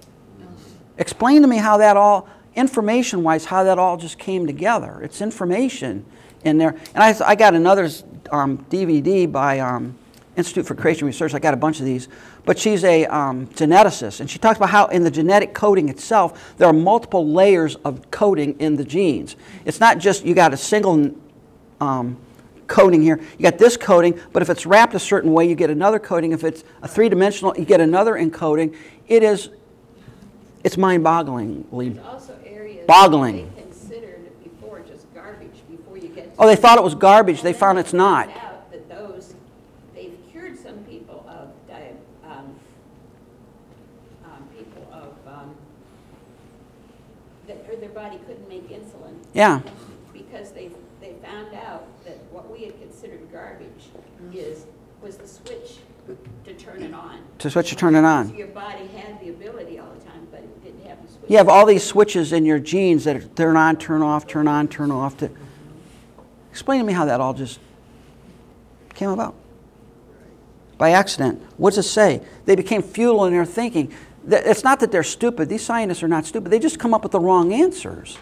Explain to me how that all, information wise, how that all just came together. It's information in there. And I, I got another um, DVD by um, Institute for Creation Research. I got a bunch of these. But she's a um, geneticist, and she talks about how in the genetic coding itself, there are multiple layers of coding in the genes. It's not just you got a single um, coding here. You got this coding, but if it's wrapped a certain way, you get another coding. If it's a three-dimensional, you get another encoding. It is, it's mind-bogglingly. There's also. Boggling. They considered before just garbage, before you get. to- Oh, they thought it was garbage. They found it's not. found out that those, they've cured some people of um, um, people of, um, that, or their body couldn't make insulin. Yeah. Because they, they found out that what we had considered garbage is, was the switch to turn it on. To switch to turn it on. your body had the ability all the time, but it didn't have the switch. You have all these switches in your genes that are turn on, turn off, turn on, turn off. To... Explain to me how that all just came about. By accident. What does it say? They became futile in their thinking. It's not that they're stupid. These scientists are not stupid. They just come up with the wrong answers.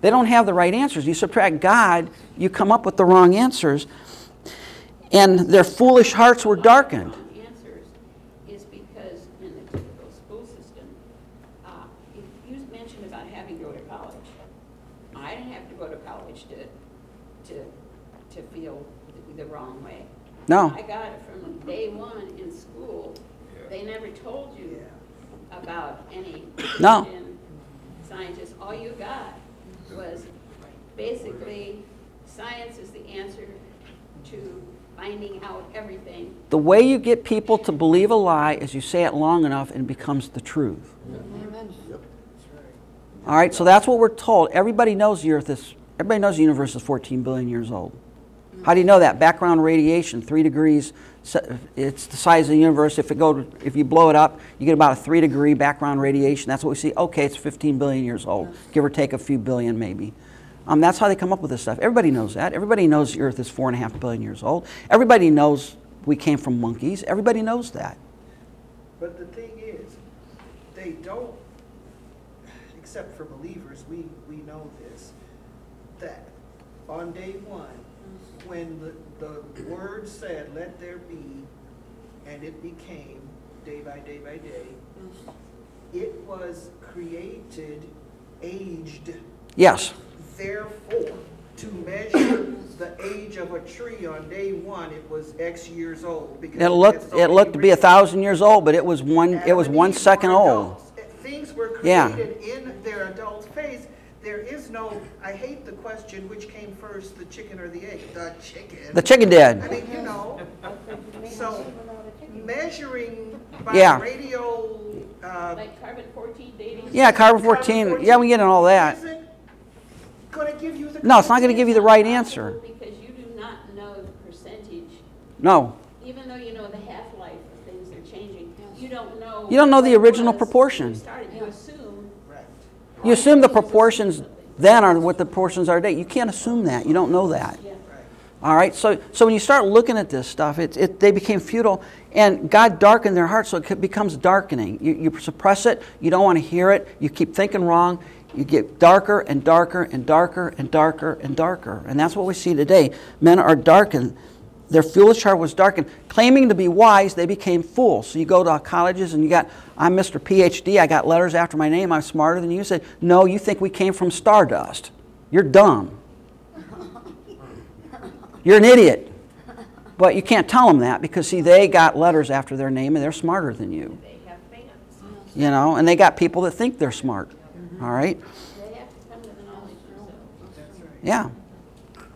They don't have the right answers. You subtract God, you come up with the wrong answers. And their foolish hearts were darkened. Wrong Answers is because in the typical school system, uh, if you mentioned about having to go to college. I didn't have to go to college to, to, to feel the- the wrong way. No. I got it from day one in school. They never told you about any No. Christian scientists. All you got was basically, science is the answer to finding out everything. The way you get people to believe a lie is you say it long enough and it becomes the truth. Amen. All right, so that's what we're told. Everybody knows the Earth is, everybody knows the universe is 14 billion years old. How do you know that? Background radiation, three degrees. It's the size of the universe. If it go, if you blow it up, you get about a three degree background radiation. That's what we see. Okay, it's 15 billion years old, give or take a few billion, maybe. Um, that's how they come up with this stuff. Everybody knows that. Everybody knows the Earth is four and a half billion years old. Everybody knows we came from monkeys. Everybody knows that. But the thing is, they don't, except for believers, we, we know this, that on day one, when the, the word said, let there be, and it became day by day by day, it was created, aged, Yes. therefore, to measure the age of a tree on day one, it was X years old. because It looked, it looked to be a thousand years old, but it was one, it was Adam and one Eve second old. adults. Things were Yeah. created in their adult phase. There is no, I hate the question, which came first, the chicken or the egg? The chicken. The chicken I did. mean, you know, so measuring by Yeah. radio, uh. Like carbon fourteen dating. Yeah, carbon 14, yeah, we get in all that. Isn't gonna give you the. No, it's not gonna give you the right answer. Because you do not know the percentage, No. even though you know the half-life of things are changing, you don't know. You don't know the what it original was when proportion. Started, you assume. Right. You assume the proportions then are what the proportions are today. You can't assume that. You don't know that. All right, so, so when you start looking at this stuff, it, it, they became futile, and God darkened their hearts, so it becomes darkening. You, you suppress it, you don't want to hear it, you keep thinking wrong, you get darker and darker and darker and darker and darker. And that's what we see today. Men are darkened. Their foolish heart was darkened. Claiming to be wise, they became fools. So you go to colleges and you got, I'm Mr. PhD, I got letters after my name, I'm smarter than you. You say, no, you think we came from stardust. You're dumb. You're an idiot. But you can't tell them that because, see, they got letters after their name and they're smarter than you. They have fans. You know, and they got people that think they're smart. Mm-hmm. All right? They have to come to the knowledge themselves. Yeah.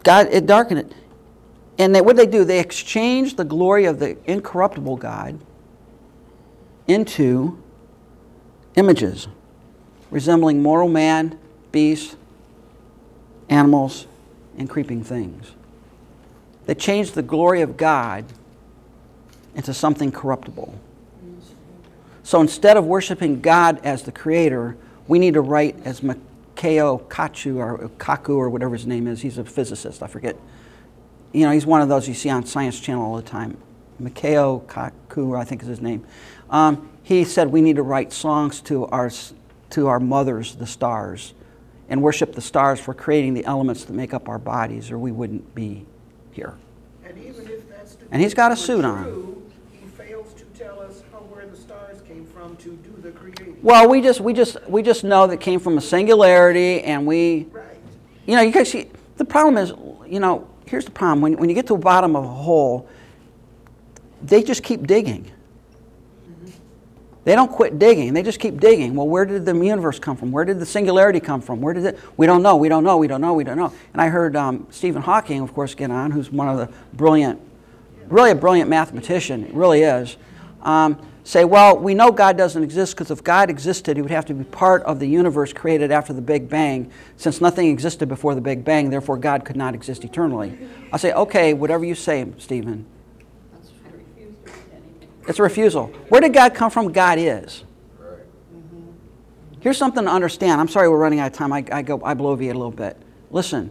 God, it darkened it. And they, what did they do? They exchanged the glory of the incorruptible God into images resembling mortal man, beasts, animals, and creeping things. They changed the glory of God into something corruptible. So instead of worshiping God as the creator, we need to write as Mikao Kachu or Kaku or whatever his name is. He's a physicist, I forget. You know, he's one of those you see on Science Channel all the time. Mikao Kaku, I think is his name. Um, he said we need to write songs to our, to our mothers, the stars, and worship the stars for creating the elements that make up our bodies, or we wouldn't be here. And even if that's And he's got a suit were on. true, He fails to tell us how, where the stars came from to do the creating. Well, we just we just we just know that came from a singularity, and we, Right. you know, you guys see. The problem is, you know, here's the problem. When when you get to the bottom of a hole, they just keep digging. They don't quit digging. They just keep digging. Well, where did the universe come from? Where did the singularity come from? Where did it? We don't know. We don't know. We don't know. We don't know. And I heard um, Stephen Hawking, of course, get on, who's one of the brilliant, really a brilliant mathematician. It really is. Um, say, well, we know God doesn't exist because if God existed, he would have to be part of the universe created after the Big Bang. Since nothing existed before the Big Bang, therefore God could not exist eternally. I say, okay, whatever you say, Stephen. It's a refusal. Where did God come from? God is. Here's something to understand. I'm sorry we're running out of time. I, I, go, I bloviate a little bit. Listen,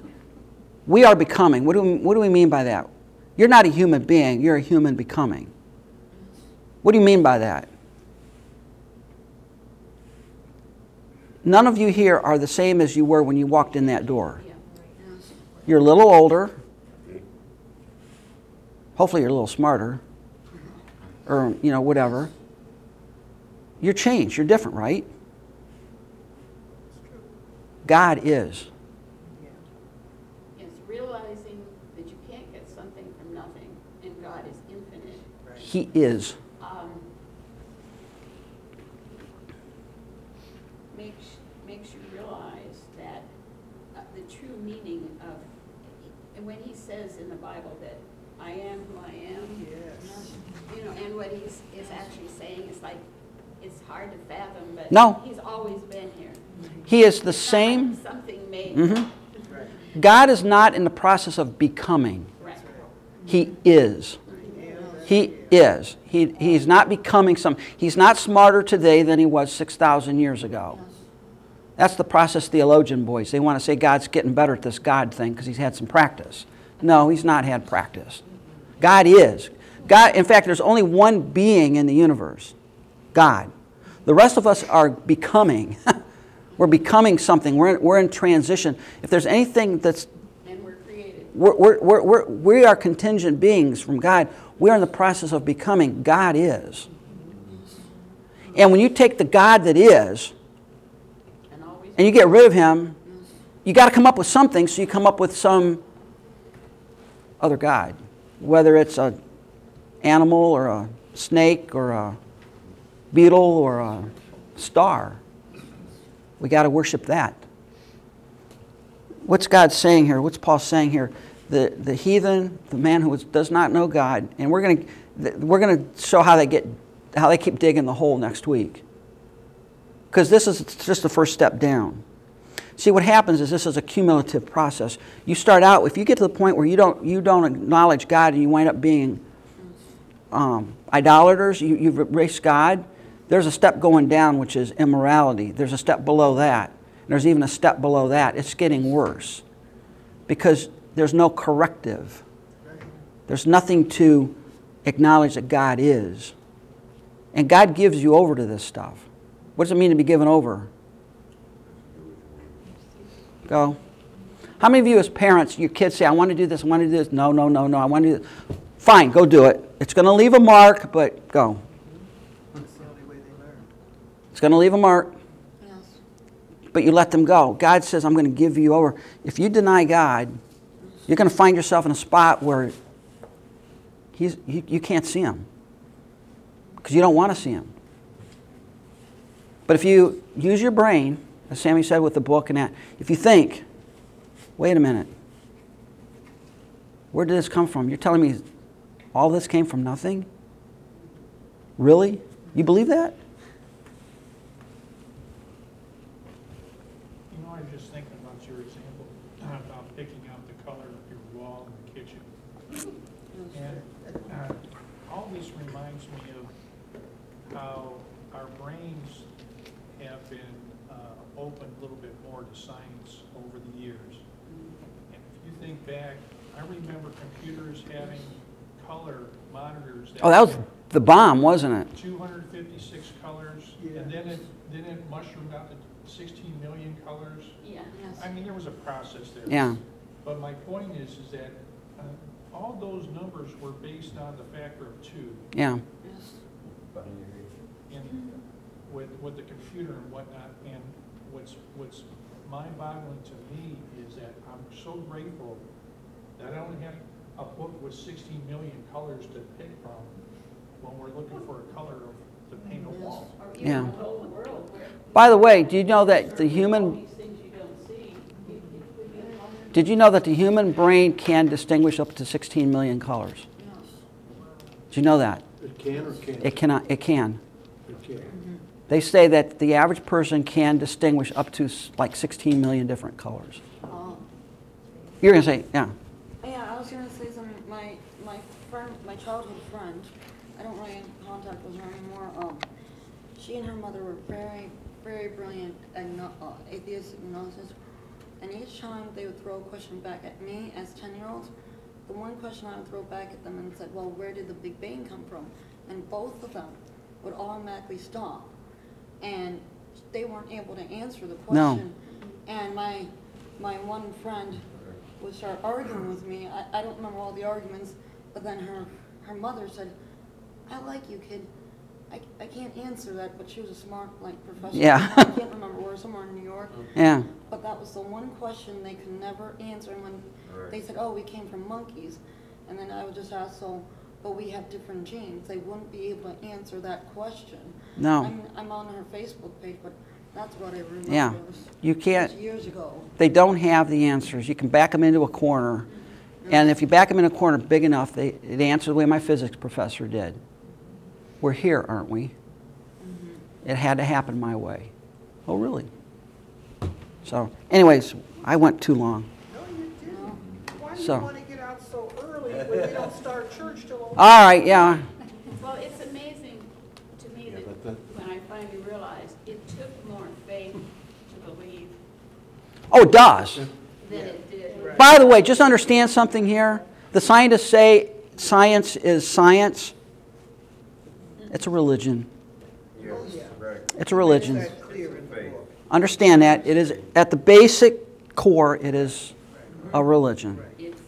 we are becoming. What do, we, what do we mean by that? You're not a human being, you're a human becoming. What do you mean by that? None of you here are the same as you were when you walked in that door. You're a little older. Hopefully, you're a little smarter. Or, you know, whatever. You're changed. You're different, right? God is. It's realizing that you can't get something from nothing, and God is infinite. He is. um, makes, makes you realize that uh, the true meaning of, and when he says in the Bible that I am who I am, Yes. you know, and what he's, is actually saying, it's like, it's hard to fathom, but No. he's always been here. He is the It's same. Something made. Mhm. Right. God is not in the process of becoming, Right. He is. He is. He, he's not becoming some, he's not smarter today than he was 6,000 years ago. That's the process theologian boys. They want to say God's getting better at this God thing because he's had some practice. No, he's not had practice. God is. God, in fact, there's only one being in the universe God. The rest of us are becoming. [LAUGHS] we're becoming something. We're, we're in transition. If there's anything that's And we're created. we're, we're, we're, we're, we are contingent beings from God. We're in the process of becoming. God is. And when you take the God that is And and you get rid of him, you got to come up with something, so you come up with some other God. Whether it's a animal or a snake or a beetle or a star. We got to worship that. What's God saying here? What's Paul saying here? The, the heathen, the man who does not know God, and we're going to we're going to show how they get how they keep digging the hole next week. Because this is just the first step down. See, what happens is this is a cumulative process. You start out, if you get to the point where you don't, you don't acknowledge God and you wind up being um, idolaters, you, you've erased God, there's a step going down, which is immorality. There's a step below that. There's even a step below that. It's getting worse because there's no corrective. There's nothing to acknowledge that God is. And God gives you over to this stuff. What does it mean to be given over? Go. How many of you, as parents, your kids say, I want to do this, I want to do this? No, no, no, no, I want to do this. Fine, go do it. It's going to leave a mark, but go. That's the only way they learn. It's going to leave a mark, Yes. but you let them go. God says, I'm going to give you over. If you deny God, you're going to find yourself in a spot where he's, you, you can't see him because you don't want to see him. But if you use your brain, as Sammy said with the book and that, if you think, wait a minute, where did this come from? You're telling me all this came from nothing? Really? You believe that? You know, I was just thinking about your example, about picking out the color of your wall in the kitchen. And uh, all this reminds me of how our brains have been uh, opened a little bit more to science over the years. And if you think back, I remember computers having color monitors. Oh, that was the bomb, wasn't it? 256 colors, and then it, then it mushroomed out to 16 million colors. Yeah. Yes. I mean, there was a process there. Yeah. But my point is, is that uh, all those numbers were based on the factor of two. Yeah. Yes. in, with, with the computer and whatnot, and what's, what's mind-boggling to me is that I'm so grateful that I only have a book with sixteen million colors to pick from when we're looking for a color of, to paint a wall. Or Yeah. even told the world where. By the way, do you know that the all human these things you don't see, it, it could be a color. did you know that the human brain can distinguish up to 16 million colors? Yes. Did you know that? It can or can't? It cannot it can. They say that the average person can distinguish up to like 16 million different colors. Um, You're going to say, yeah. Yeah, I was gonna say something, my, my friend, my childhood friend, I don't really contact with her anymore, um, she and her mother were very, very brilliant agno- uh, atheist agnostics, and each time they would throw a question back at me as ten-year-olds, the one question I would throw back at them and said, well, where did the Big Bang come from? And both of them would automatically stop, and they weren't able to answer the No. question. And my, my one friend would start arguing with me. I, I don't remember all the arguments, but then her, her mother said, I like you, kid. I, I can't answer that, but she was a smart, like, professor. Yeah. I can't remember where, somewhere in New York. [LAUGHS] Yeah. But that was the one question they could never answer. And when they said, oh, we came from monkeys, and then I would just ask, so, but we have different genes, they wouldn't be able to answer that question. No. I'm, I'm on her Facebook page, but that's what I remember. Yeah. You can't Years ago. they don't have the answers. You can back them into a corner. Mm-hmm. And if you back them in a corner big enough, they, they answer the way my physics professor did. We're here, aren't we? Mm-hmm. It had to happen my way. Oh, really? So, anyways, I went too long. No, you didn't. Why do you So- want to get out so early when we don't start church till? [LAUGHS] All right, yeah. Well, it's amazing to me Yeah, but that that- when I finally realized it took more faith to believe Oh, it does. than it did. By the way, just understand something here. The scientists say science is science. It's a religion. It's a religion. That clear in the book. Understand that. It is, at the basic core, it is a religion.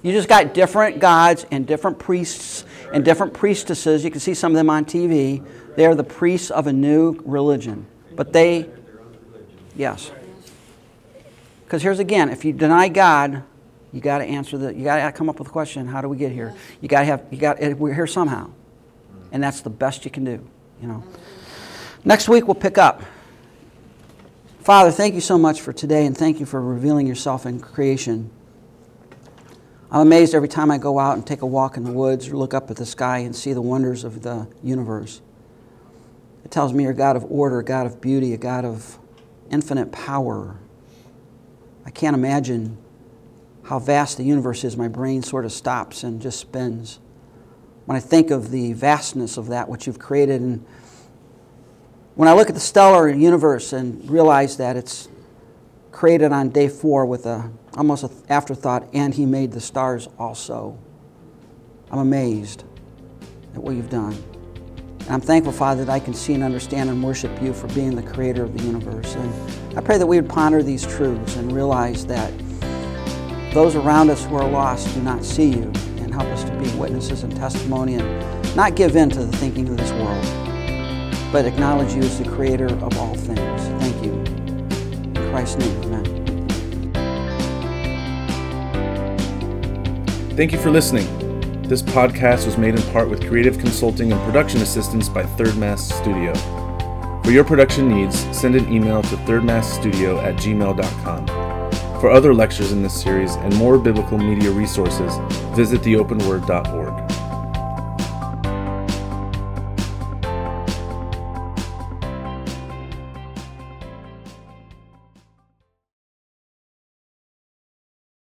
You just got different gods and different priests and different priestesses. You can see some of them on TV. They are the priests of a new religion. But they, yes. Because here's again, if you deny God, you got to answer the, you got to come up with a question. How do we get here? You got to have, you got, we're here somehow. And that's the best you can do, you know. Next week we'll pick up. Father, thank you so much for today and thank you for revealing yourself in creation. I'm amazed every time I go out and take a walk in the woods or look up at the sky and see the wonders of the universe. It tells me you're a God of order, a God of beauty, a God of infinite power. I can't imagine how vast the universe is. My brain sort of stops and just spins. When I think of the vastness of that which you've created and when I look at the stellar universe and realize that it's created on day four with a almost an afterthought, and he made the stars also. I'm amazed at what you've done. And I'm thankful, Father, that I can see and understand and worship you for being the creator of the universe. And I pray that we would ponder these truths and realize that those around us who are lost do not see you and help us to be witnesses and testimony and not give in to the thinking of this world, but acknowledge you as the creator of all things. Thank you. In Christ's name, amen. Thank you for listening. This podcast was made in part with creative consulting and production assistance by Third Mass Studio. For your production needs, send an email to thirdmassstudio at gmail.com. For other lectures in this series and more biblical media resources, visit theopenword.org.